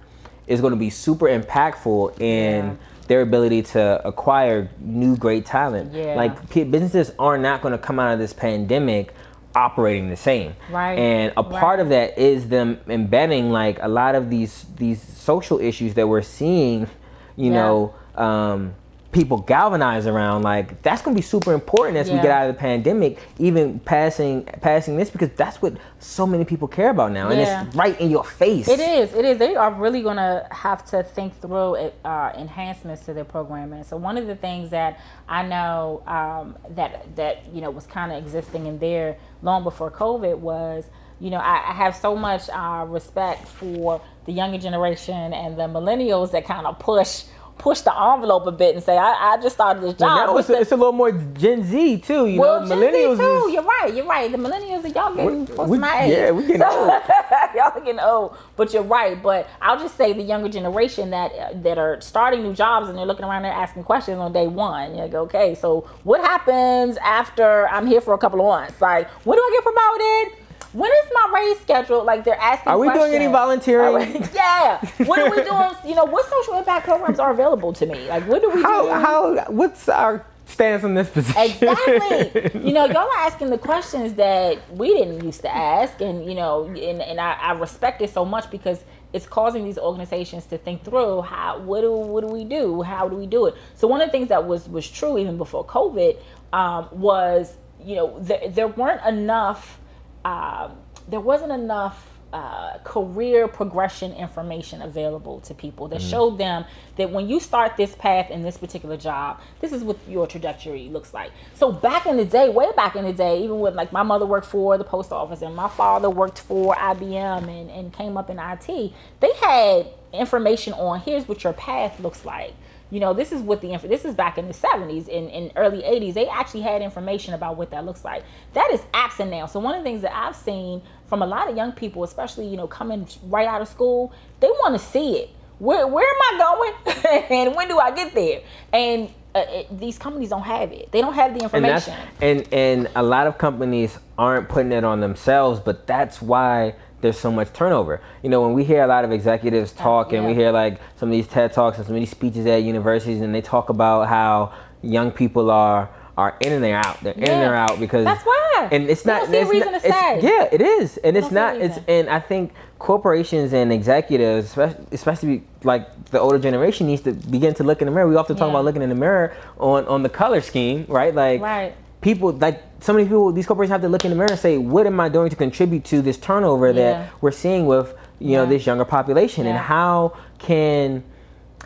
is going to be super impactful in yeah. their ability to acquire new great talent yeah. like p- businesses are not going to come out of this pandemic operating the same right and a part right. of that is them embedding like a lot of these these social issues that we're seeing you know um, people galvanize around like that's going to be super important as yeah. we get out of the pandemic even passing passing this because that's what so many people care about now yeah. and it's right in your face it is it is they are really going to have to think through uh, enhancements to their programming so one of the things that i know um, that that you know was kind of existing in there long before covid was you know, I, I have so much uh, respect for the younger generation and the millennials that kind of push push the envelope a bit and say, I, I just started this job. Well, it's, a, it's, a, little more Gen Z too, you well, know. Gen millennials Z too. Is, you're right. You're right. The millennials are y'all getting we, my age. Yeah, we getting so, old. y'all getting old. But you're right. But I'll just say the younger generation that that are starting new jobs and they're looking around there asking questions on day one. You go, okay, so what happens after I'm here for a couple of months? Like, when do I get promoted? When is my raise scheduled? Like they're asking. Are we questions. doing any volunteering? yeah. What are we doing? You know, what social impact programs are available to me? Like, what do we how, do? How? What's our stance on this position? Exactly. you know, y'all are asking the questions that we didn't used to ask, and you know, and, and I, I respect it so much because it's causing these organizations to think through how what do what do we do? How do we do it? So one of the things that was was true even before COVID um, was you know there, there weren't enough um, there wasn't enough uh, career progression information available to people that mm-hmm. showed them that when you start this path in this particular job, this is what your trajectory looks like. So back in the day, way back in the day, even when like my mother worked for the post office and my father worked for IBM and, and came up in IT, they had information on here's what your path looks like you know this is what the this is back in the 70s in, in early 80s they actually had information about what that looks like. That is absent now so one of the things that i've seen from a lot of young people especially you know coming right out of school they want to see it. Where, where am i going? And when do i get there? And uh, it, these companies don't have it. They don't have the information. and, and and a lot of companies aren't putting it on themselves but that's why there's so much turnover. You know, when we hear a lot of executives talk yeah. and we hear like some of these TED Talks and some of these speeches at universities and they talk about how young people are are in and they're out. They're in and they're out because That's why. and it's not. it's reason not- to stay. Yeah, it is, and it's don't see a not. It's and I think corporations and executives, especially, especially like the older generation, needs to begin to look in the mirror. We often talk Yeah. about looking in the mirror on on the color scheme, right? Like Right. People, like so many people, these corporations have to look in the mirror and say, what am I doing to contribute to this turnover Yeah. that we're seeing with you know this younger population, and how can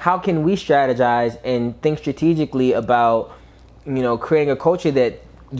how can we strategize and think strategically about you know creating a culture that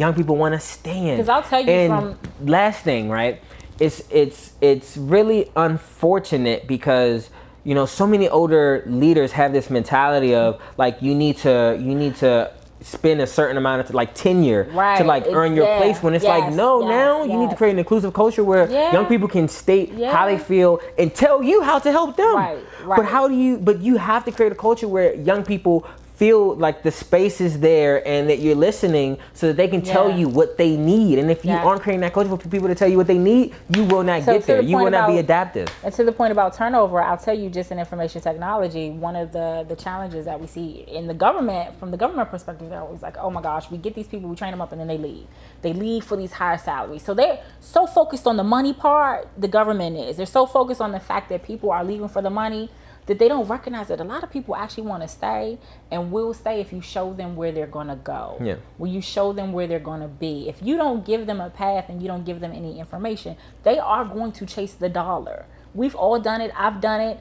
young people want to stay in because I'll tell you and from- last thing right it's it's it's really unfortunate because you know so many older leaders have this mentality of like you need to you need to spend a certain amount of like tenure right. to like it's- earn your yeah, place when it's like no yes, now you need to create an inclusive culture where Yeah. young people can state how they feel and tell you how to help them Right, Right. but how do you but you have to create a culture where young people feel like the space is there and that you're listening so that they can tell you what they need and if you Yeah. aren't creating that culture for people to tell you what they need you will not So get there the you will point not be adaptive And to the point about turnover, I'll tell you just in information technology, one of the the challenges that we see in the government, from the government perspective, they're always like, oh my gosh, we get these people, we train them up, and then they leave. They leave for these higher salaries. So they're so focused on the money part, the government is. They're so focused on the fact that people are leaving for the money that they don't recognize that a lot of people actually want to stay and will stay if you show them where they're going to go. Yeah. When you show them where they're going to be. If you don't give them a path and you don't give them any information, they are going to chase the dollar. We've all done it. I've done it.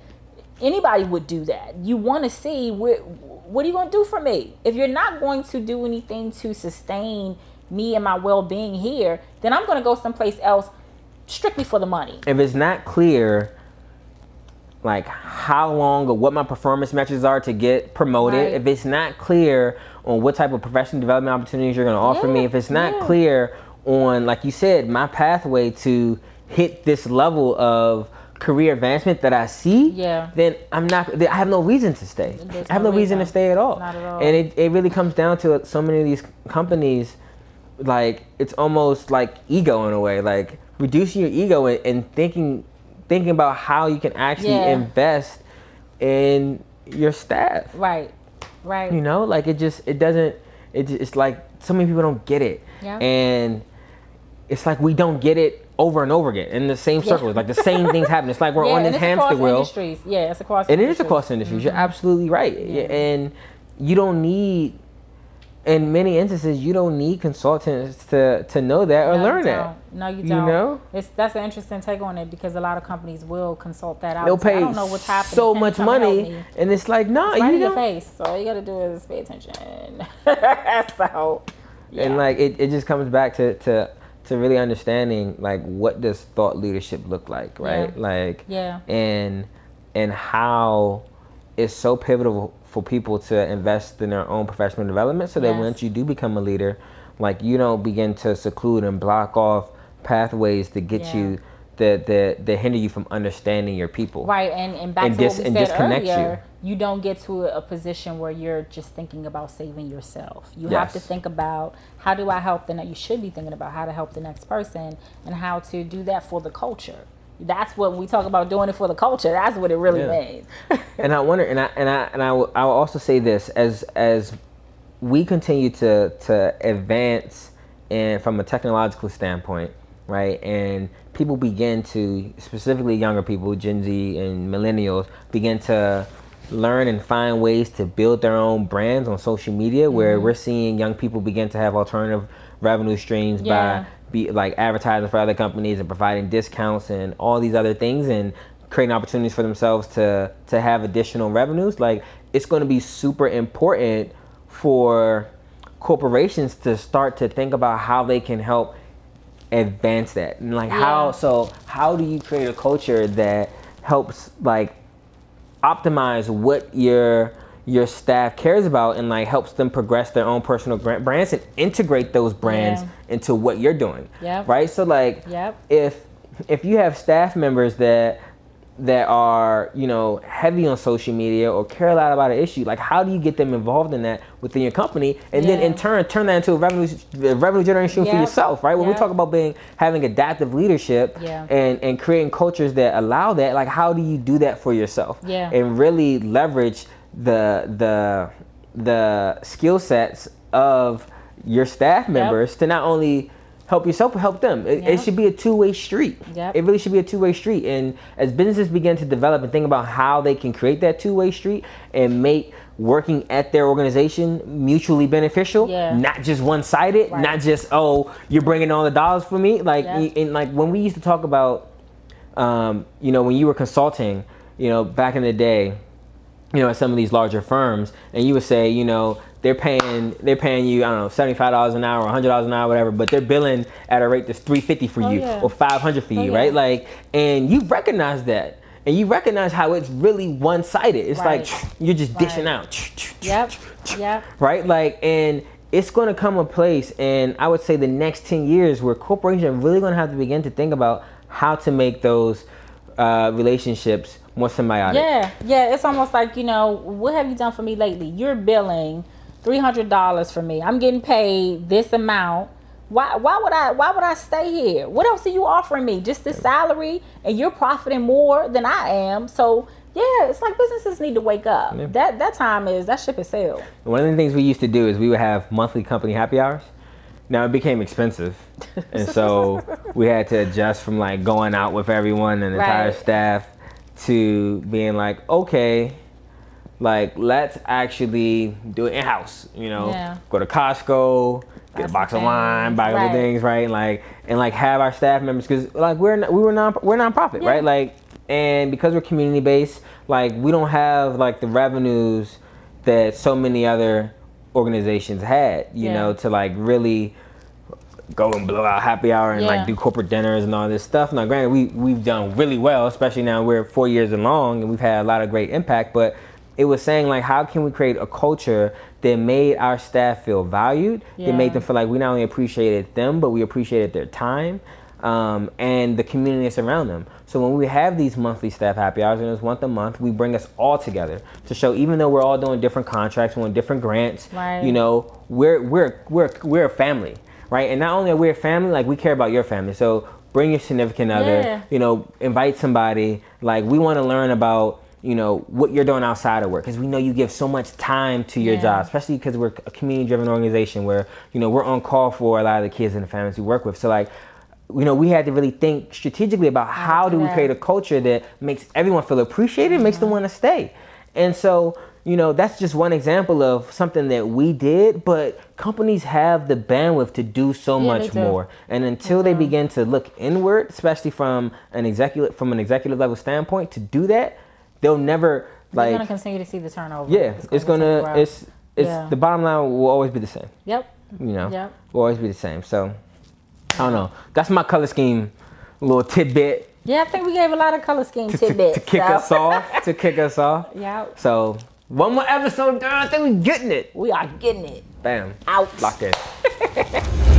Anybody would do that. You want to see where, what are you going to do for me? If you're not going to do anything to sustain me and my well-being here, then I'm going to go someplace else strictly for the money. if it's not clear like how long or what my performance metrics are to get promoted Right. if it's not clear on what type of professional development opportunities you're going to offer me if it's not yeah. clear on like you said my pathway to hit this level of career advancement that I see Yeah. then I'm not I have no reason to stay There's I have no no reason to stay at all Not at all. and it, it really comes down to so many of these companies like it's almost like ego in a way like reducing your ego and, and thinking thinking about how you can actually Yeah. invest in your staff Right. Right. you know like it just it doesn't it, it's like so many people don't get it Yeah. and it's like we don't get it over and over again in the same circles like the same things happen it's like we're yeah, on this hamster wheel industries. Yeah, it's across and it is industries. across industries. You're mm-hmm. absolutely right. Yeah. And you don't need, in many instances, you don't need consultants to, to know that or No, learn that. No, you don't. You know? It's that's an interesting take on it because a lot of companies will consult that out. They'll say, I pay don't know what's happening. so much come and help money, and it's like, no, right you in your face. So all you gotta do is pay attention. so, yeah. And like, it, it just comes back to, to to really understanding like what does thought leadership look like, right? Yeah. Like, Yeah. and and how it's so pivotal for people to invest in their own professional development so that Yes. once you do become a leader like you don't begin to seclude and block off pathways to get Yeah. you that that that hinder you from understanding your people Right, and, and back And to dis- what we and said disconnect you. earlier, you. don't get to a, a position where you're just thinking about saving yourself. You have to think about how do I help the next. You should be thinking about how to help the next person and how to do that for the culture. That's what we talk about doing it for the culture. That's what it really Yeah. means. and I wonder, and I and I and I will, I will also say this as as we continue to to advance and from a technological standpoint, right? And people begin to specifically younger people, Gen Z and millennials, begin to learn and find ways to build their own brands on social media where Mm-hmm. we're seeing young people begin to have alternative revenue streams Yeah. by be like advertising for other companies and providing discounts and all these other things and creating opportunities for themselves to to have additional revenues like it's going to be super important for corporations to start to think about how they can help advance that. And like how so how do you create a culture that helps like optimize what your your staff cares about and like helps them progress their own personal brands and integrate those brands Yeah. into what you're doing Yep. right so like Yep. if if you have staff members that that are you know heavy on social media or care a lot about an issue like how do you get them involved in that within your company and then in turn turn that into a revenue revenue generation for yourself right when we talk about being having adaptive leadership Yeah. and and creating cultures that allow that like how do you do that for yourself Yeah. and really leverage the the the skill sets of your staff members to not only help yourself but help them. It, Yep. it should be a two way street. Yep. It really should be a two way street. And as businesses begin to develop and think about how they can create that two way street and make working at their organization mutually beneficial, Yeah. not just one sided, Right. not just oh you're bringing all the dollars for me. Like Yep. and like when we used to talk about, um, you know, when you were consulting, you know, back in the day, you know, at some of these larger firms, and you would say, you know, they're paying they're paying you, I don't know, seventy five dollars an hour, hundred dollars an hour, whatever, but they're billing at a rate that's three fifty for Oh, you yeah. or five hundred for Oh, you, yeah. right? Like, and you recognize that. And you recognize how it's really one sided. It's Right. like you're just dishing out. Yep. Yep. Right? Like, and it's going to come a place, and I would say the next 10 years, where corporations are really going to have to begin to think about how to make those uh, relationships more symbiotic. Yeah, yeah. It's almost like you know, what have you done for me lately? You're billing three hundred dollars for me. I'm getting paid this amount. Why? Why would I? Why would I stay here? What else are you offering me? Just this salary, and you're profiting more than I am. So yeah, it's like businesses need to wake up. Yeah. That that time is that ship is sailed. One of the things we used to do is we would have monthly company happy hours. Now it became expensive, and so we had to adjust from like going out with everyone and the entire staff to being like, okay, like let's actually do it in house. You know, Yeah. go to Costco, get a box of wine, buy right. other things, right? And Like and like have our staff members because like we're we were non we're nonprofit, Yeah. right? Like and because we're community based, like we don't have like the revenues that so many other organizations had, you Yeah. know, to like really go and blow out happy hour and Yeah. like do corporate dinners and all this stuff. Now, granted, we we've done really well, especially now we're four years along and we've had a lot of great impact. But it was saying like, how can we create a culture that made our staff feel valued? That made them feel like we not only appreciated them, but we appreciated their time. Um, and the community that's around them. So when we have these monthly staff happy hours, and it's once a month, we bring us all together to show, even though we're all doing different contracts, we're on different grants, Right. you know, we're we're we're we're a family, right? And not only are we a family, like we care about your family. So bring your significant other, Yeah. you know, invite somebody. Like we want to learn about you know what you're doing outside of work because we know you give so much time to your Yeah. job, especially because we're a community-driven organization where you know we're on call for a lot of the kids and the families we work with. So like. You know, we had to really think strategically about how do we create a culture that makes everyone feel appreciated, makes them want to stay. And so, you know, that's just one example of something that we did, but companies have the bandwidth to do so Yeah, much do. more. And until they begin to look inward, especially from an executive from an executive level standpoint, to do that, they'll never like gonna continue to see the turnover. yeah, it's gonna continue to it's it's Yeah. the bottom line will always be the same. Yep. You know, Yep. will always be the same. So I don't know. That's my color scheme little tidbit Yeah, I think we gave a lot of color scheme to, to, to kick so- us off. To kick us off. Yeah, So one more episode, girl. I think we're getting it. we are getting it Bam. out. Locked in.